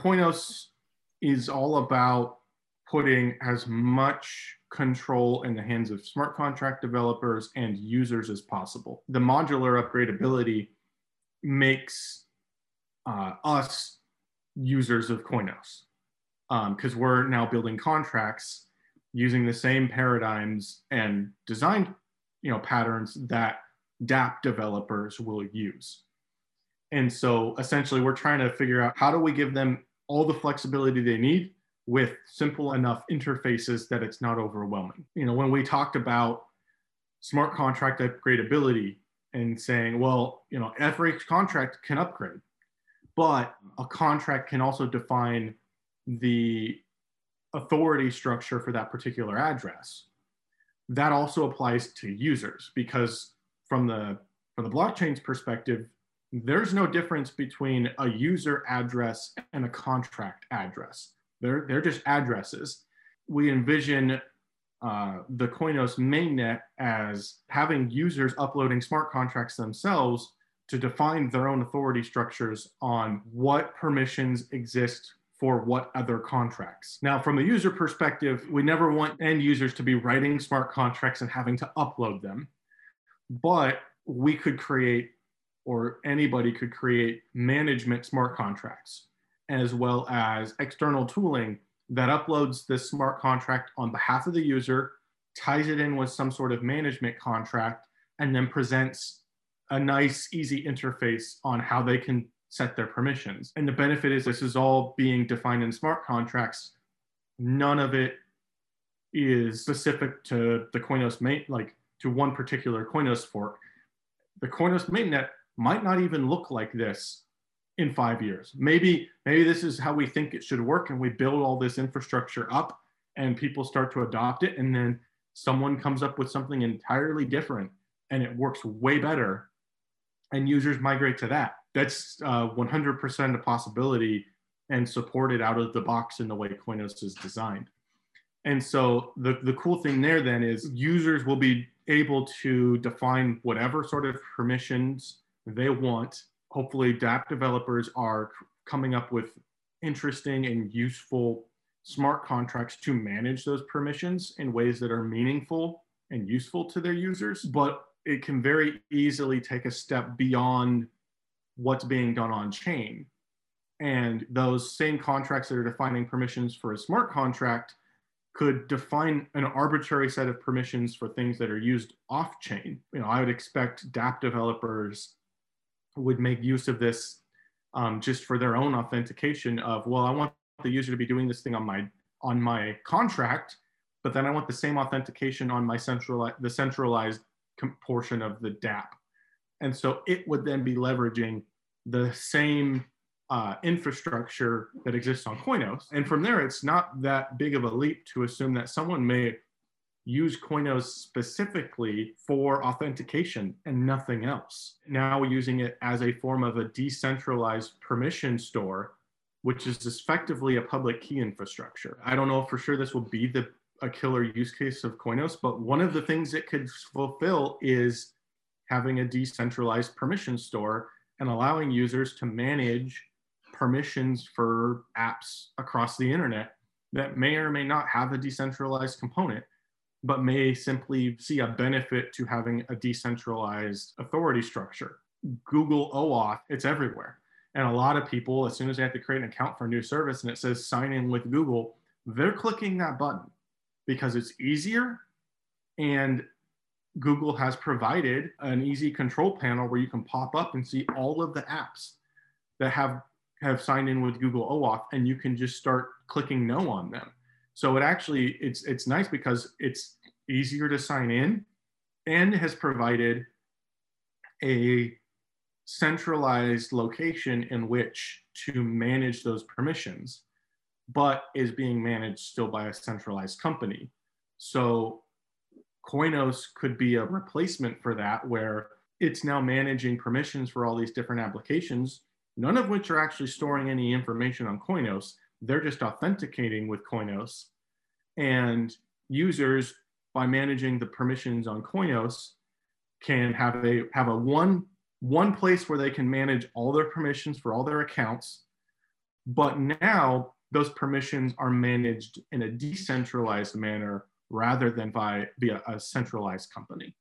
Koinos is all about putting as much control in the hands of smart contract developers and users as possible. The modular upgradability makes uh, us users of Koinos because um, we're now building contracts using the same paradigms and design you know patterns that dApp developers will use. And so essentially we're trying to figure out how do we give them all the flexibility they need with simple enough interfaces that it's not overwhelming. You know, when we talked about smart contract upgradability and saying, well, you know, every contract can upgrade, but a contract can also define the authority structure for that particular address. That also applies to users because from the from the blockchain's perspective, there's no difference between a user address and a contract address. They're, they're just addresses. We envision uh, the Koinos mainnet as having users uploading smart contracts themselves to define their own authority structures on what permissions exist for what other contracts. Now, from a user perspective, we never want end users to be writing smart contracts and having to upload them. But we could create or anybody could create management smart contracts as well as external tooling that uploads this smart contract on behalf of the user, ties it in with some sort of management contract, and then presents a nice, easy interface on how they can set their permissions. And the benefit is this is all being defined in smart contracts. None of it is specific to the Koinos main, like to one particular Koinos fork. The Koinos mainnet might not even look like this in five years. Maybe maybe this is how we think it should work, and we build all this infrastructure up, and people start to adopt it, and then someone comes up with something entirely different, and it works way better, and users migrate to that. That's uh, 100% a possibility, and supported out of the box in the way Koinos is designed. And so the, the cool thing there then is users will be able to define whatever sort of permissions they want. Hopefully, dApp developers are coming up with interesting and useful smart contracts to manage those permissions in ways that are meaningful and useful to their users. But it can very easily take a step beyond what's being done on chain. And those same contracts that are defining permissions for a smart contract could define an arbitrary set of permissions for things that are used off chain. You know, I would expect dApp developers would make use of this um, just for their own authentication of, well, I want the user to be doing this thing on my on my contract, but then I want the same authentication on my central the centralized portion of the dApp. And so it would then be leveraging the same uh, infrastructure that exists on Koinos. And from there, it's not that big of a leap to assume that someone may use Koinos specifically for authentication and nothing else. Now we're using it as a form of a decentralized permission store, which is effectively a public key infrastructure. I don't know for sure this will be the a killer use case of Koinos, but one of the things it could fulfill is having a decentralized permission store and allowing users to manage permissions for apps across the internet that may or may not have a decentralized component but may simply see a benefit to having a decentralized authority structure. Google OAuth, it's everywhere. And a lot of people, as soon as they have to create an account for a new service and it says sign in with Google, they're clicking that button because it's easier. And Google has provided an easy control panel where you can pop up and see all of the apps that have, have signed in with Google OAuth, and you can just start clicking no on them. So it actually it's it's nice because it's easier to sign in and has provided a centralized location in which to manage those permissions, but is being managed still by a centralized company. So Koinos could be a replacement for that, where it's now managing permissions for all these different applications, none of which are actually storing any information on Koinos. They're just authenticating with Koinos. And users, by managing the permissions on Koinos, can have a have a one one place where they can manage all their permissions for all their accounts, But now those permissions are managed in a decentralized manner rather than by via a centralized company.